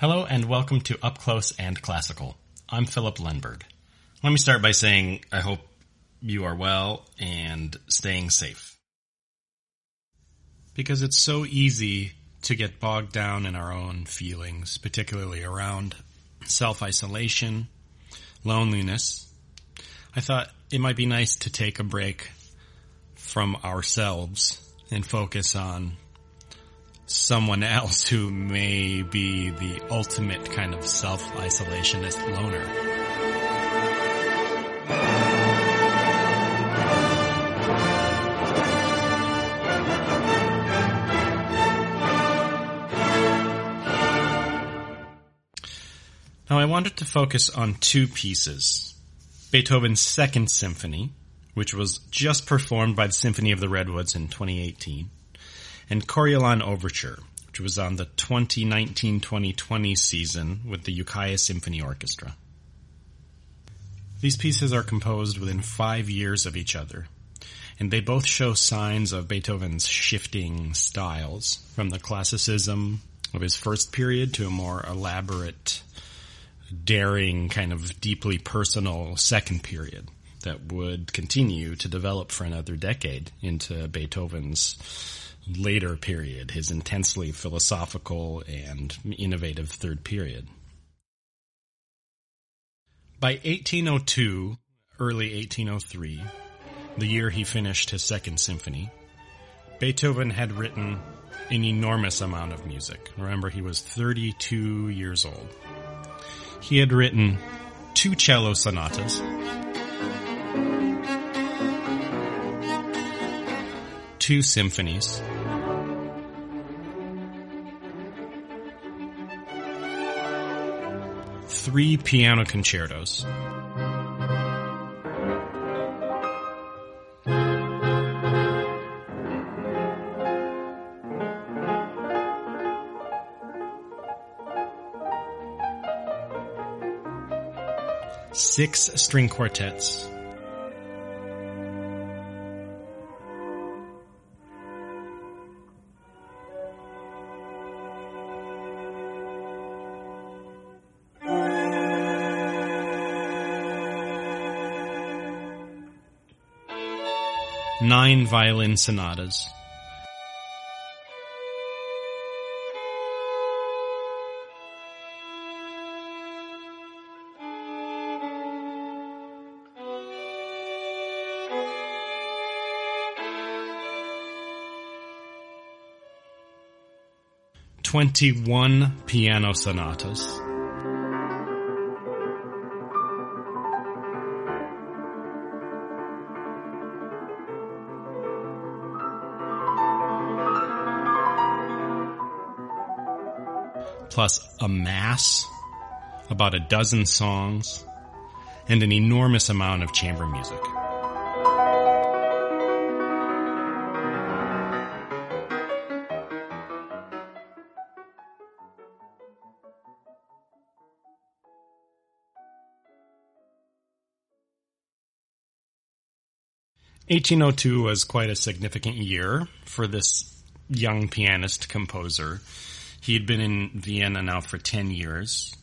Hello and welcome to Up Close and Classical. I'm Phillip Lenberg. Let me start by saying I hope you are well and staying safe. Because it's so easy to get bogged down in our own feelings, particularly around self-isolation, loneliness. I thought it might be nice to take a break from ourselves and focus on someone else who may be the ultimate kind of self-isolationist loner. Now I wanted to focus on two pieces. Beethoven's Second Symphony, which was just performed by the Symphony of the Redwoods in 2018, and Coriolan Overture, which was on the 2019-2020 season with the Ukiah Symphony Orchestra. These pieces are composed within five years of each other, and they both show signs of Beethoven's shifting styles, from the classicism of his first period to a more elaborate, daring, kind of deeply personal second period that would continue to develop for another decade into Beethoven's later period, his intensely philosophical and innovative third period. By 1802, early 1803, the year he finished his second symphony, Beethoven had written an enormous amount of music. Remember, he was 32 years old. He had written two cello sonatas, two symphonies, three piano concertos. Six string quartets. Nine violin sonatas. Twenty-one piano sonatas. Plus a mass, about a dozen songs, and an enormous amount of chamber music. Eighteen oh two was quite a significant year for this young pianist composer he had been in Vienna now for 10 years,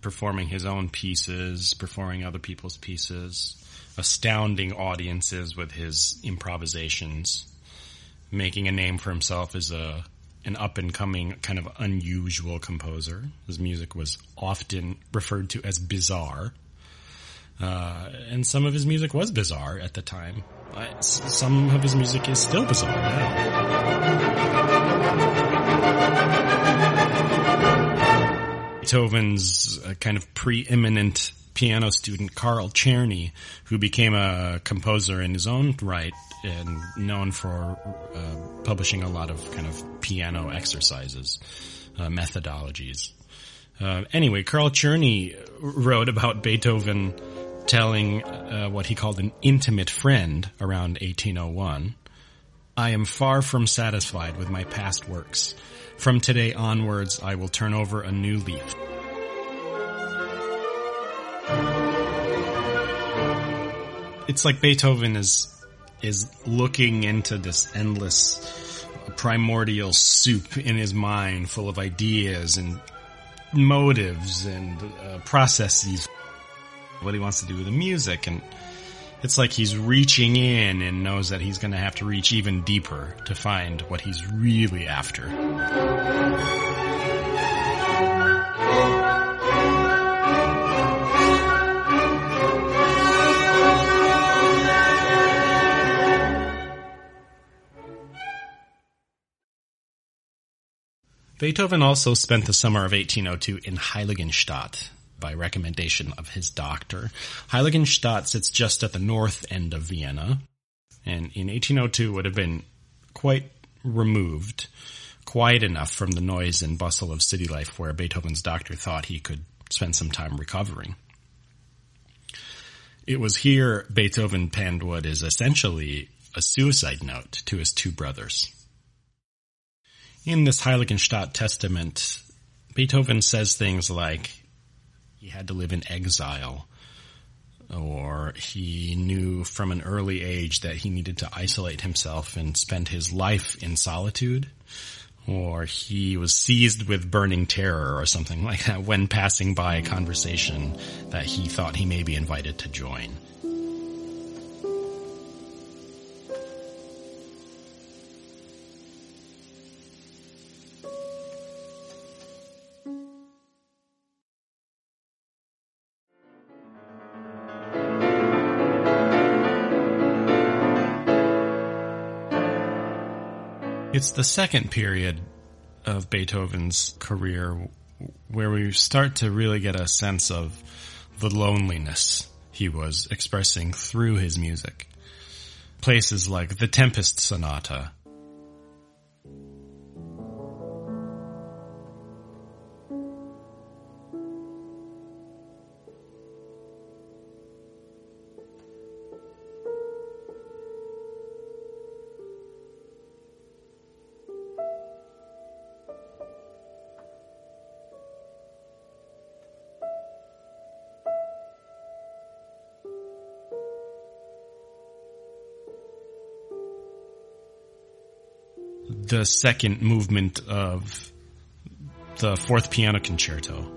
performing his own pieces, performing other people's pieces, astounding audiences with his improvisations, making a name for himself as a an up and coming kind of unusual composer. His music was often referred to as bizarre. Uh, and some of his music was bizarre at the time. Some of his music is still bizarre now. Beethoven's uh, kind of preeminent piano student Carl Czerny, who became a composer in his own right and known for uh, publishing a lot of kind of piano exercises, uh, methodologies. Uh, anyway, Carl Czerny wrote about Beethoven telling uh, what he called an intimate friend around 1801. I am far from satisfied with my past works. From today onwards, I will turn over a new leaf. It's like Beethoven is is looking into this endless primordial soup in his mind full of ideas and motives and uh, processes, what he wants to do with the music, and it's like he's reaching in and knows that he's going to have to reach even deeper to find what he's really after. Beethoven also spent the summer of 1802 in Heiligenstadt by recommendation of his doctor. Heiligenstadt sits just at the north end of Vienna, and in 1802 would have been quite removed, quiet enough from the noise and bustle of city life where Beethoven's doctor thought he could spend some time recovering. It was here Beethoven penned what is essentially a suicide note to his two brothers. In this Heiligenstadt testament, Beethoven says things like he had to live in exile, or he knew from an early age that he needed to isolate himself and spend his life in solitude, or he was seized with burning terror or something like that when passing by a conversation that he thought he may be invited to join. It's the second period of Beethoven's career where we start to really get a sense of the loneliness he was expressing through his music. Places like the Tempest Sonata the second movement of the fourth piano concerto.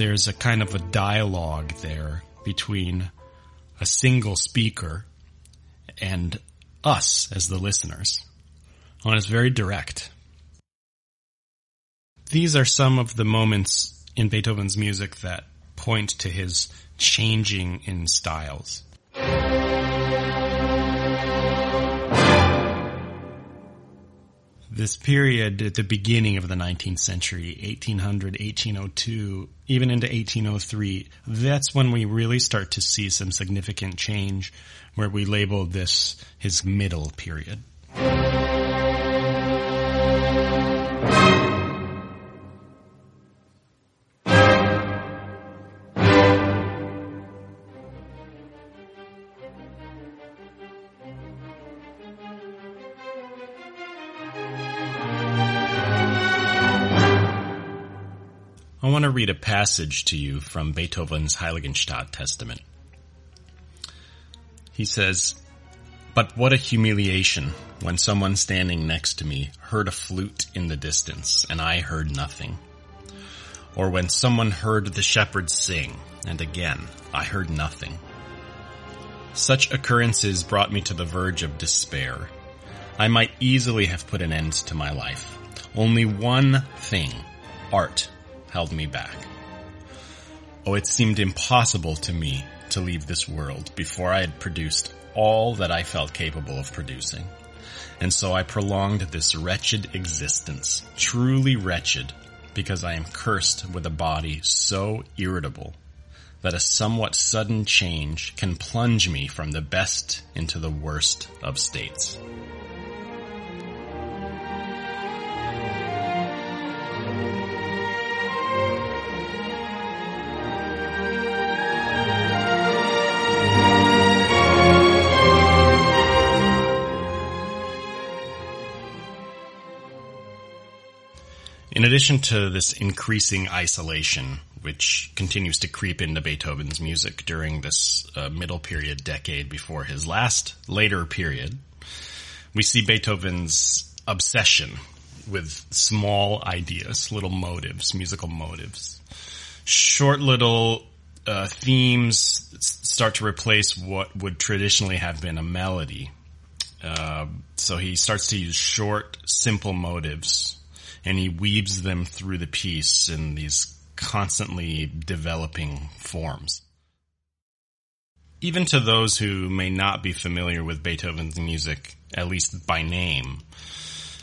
There's a kind of a dialogue there between a single speaker and us as the listeners. And it's very direct. These are some of the moments in Beethoven's music that point to his changing in styles. This period at the beginning of the 19th century, 1800, 1802, even into 1803, that's when we really start to see some significant change where we label this his middle period. Want to read a passage to you from Beethoven's Heiligenstadt Testament. He says, But what a humiliation when someone standing next to me heard a flute in the distance and I heard nothing. Or when someone heard the shepherds sing and again I heard nothing. Such occurrences brought me to the verge of despair. I might easily have put an end to my life. Only one thing, art, held me back. Oh, it seemed impossible to me to leave this world before I had produced all that I felt capable of producing. And so I prolonged this wretched existence, truly wretched, because I am cursed with a body so irritable that a somewhat sudden change can plunge me from the best into the worst of states. Addition to this increasing isolation, which continues to creep into Beethoven's music during this uh, middle period decade before his last later period, we see Beethoven's obsession with small ideas, little motives, musical motives. Short little uh, themes start to replace what would traditionally have been a melody. Uh, so he starts to use short, simple motives, and he weaves them through the piece in these constantly developing forms. Even to those who may not be familiar with Beethoven's music, at least by name,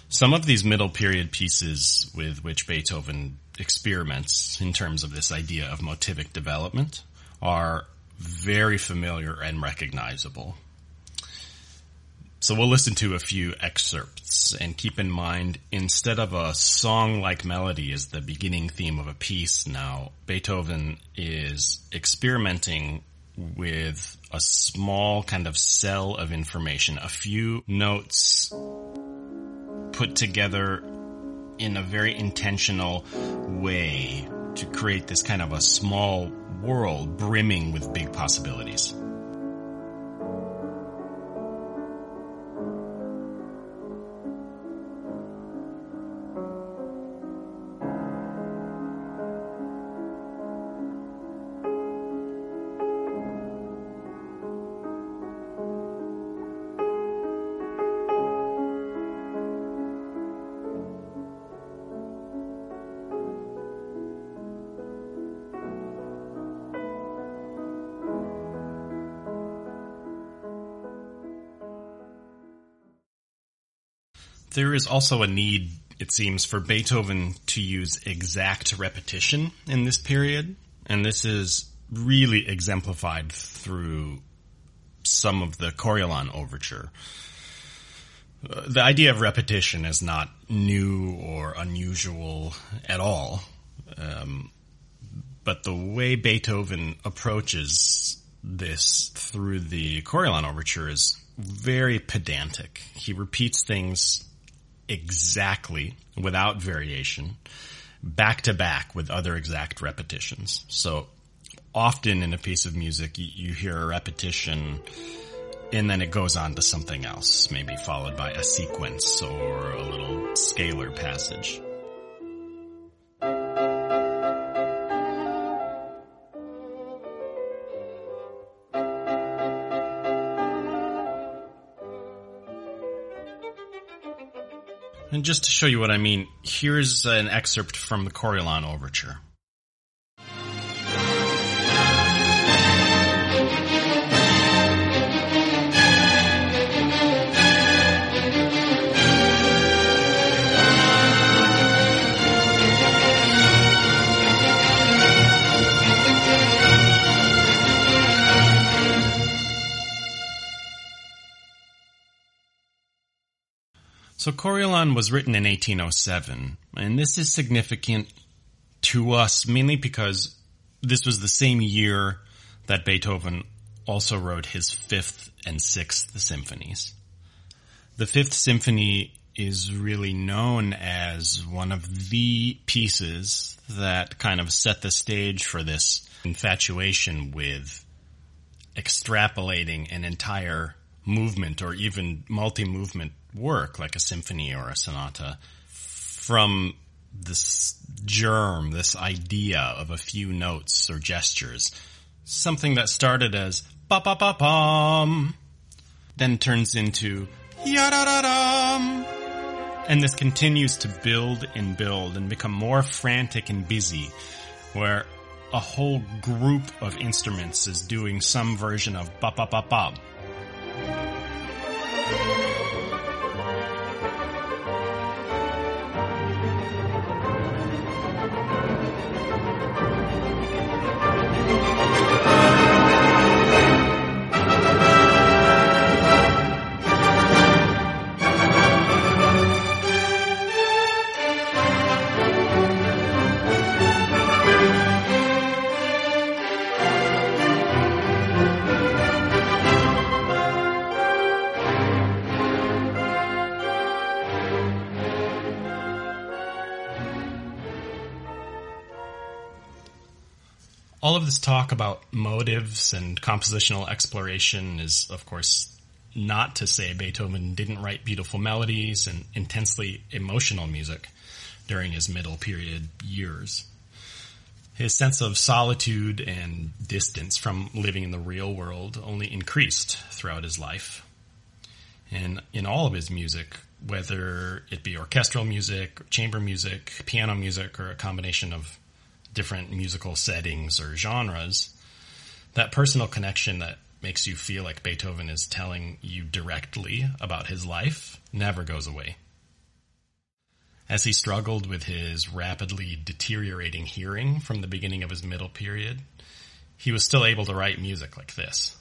some of these middle period pieces with which Beethoven experiments in terms of this idea of motivic development are very familiar and recognizable. So we'll listen to a few excerpts and keep in mind instead of a song-like melody as the beginning theme of a piece now, Beethoven is experimenting with a small kind of cell of information, a few notes put together in a very intentional way to create this kind of a small world brimming with big possibilities. There is also a need, it seems, for Beethoven to use exact repetition in this period, and this is really exemplified through some of the Coriolan overture. Uh, the idea of repetition is not new or unusual at all, um, but the way Beethoven approaches this through the Coriolan overture is very pedantic. He repeats things exactly without variation back to back with other exact repetitions. So often in a piece of music, you, hear a repetition and then it goes on to something else, maybe followed by a sequence or a little scalar passage. And just to show you what I mean, here's an excerpt from the Coriolan Overture. So Coriolan was written in 1807, and this is significant to us mainly because this was the same year that Beethoven also wrote his fifth and sixth symphonies. The fifth symphony is really known as one of the pieces that kind of set the stage for this infatuation with extrapolating an entire movement or even multi-movement work, like a symphony or a sonata, from this germ, this idea of a few notes or gestures. Something that started as ba ba ba bum, then turns into ya da da dum. And this continues to build and build and become more frantic and busy, where a whole group of instruments is doing some version of ba ba ba ba. Talk about motives and compositional exploration is, of course, not to say Beethoven didn't write beautiful melodies and intensely emotional music during his middle period years. His sense of solitude and distance from living in the real world only increased throughout his life. And in all of his music, whether it be orchestral music, chamber music, piano music, or a combination of different musical settings or genres, that personal connection that makes you feel like Beethoven is telling you directly about his life never goes away. As he struggled with his rapidly deteriorating hearing from the beginning of his middle period, he was still able to write music like this.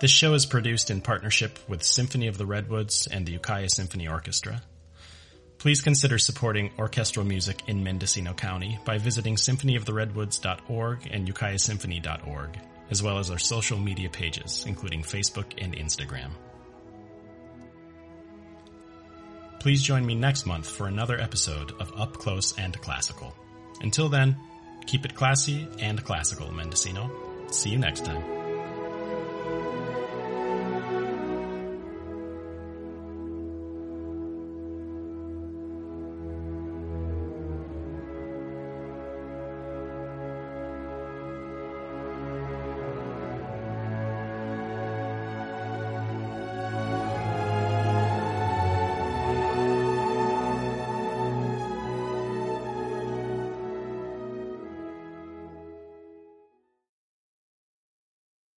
This show is produced in partnership with Symphony of the Redwoods and the Ukiah Symphony Orchestra. Please consider supporting orchestral music in Mendocino County by visiting symphonyoftheredwoods.org and ukiahsymphony.org, as well as our social media pages, including Facebook and Instagram. Please join me next month for another episode of Up Close and Classical. Until then, keep it classy and classical, Mendocino. See you next time.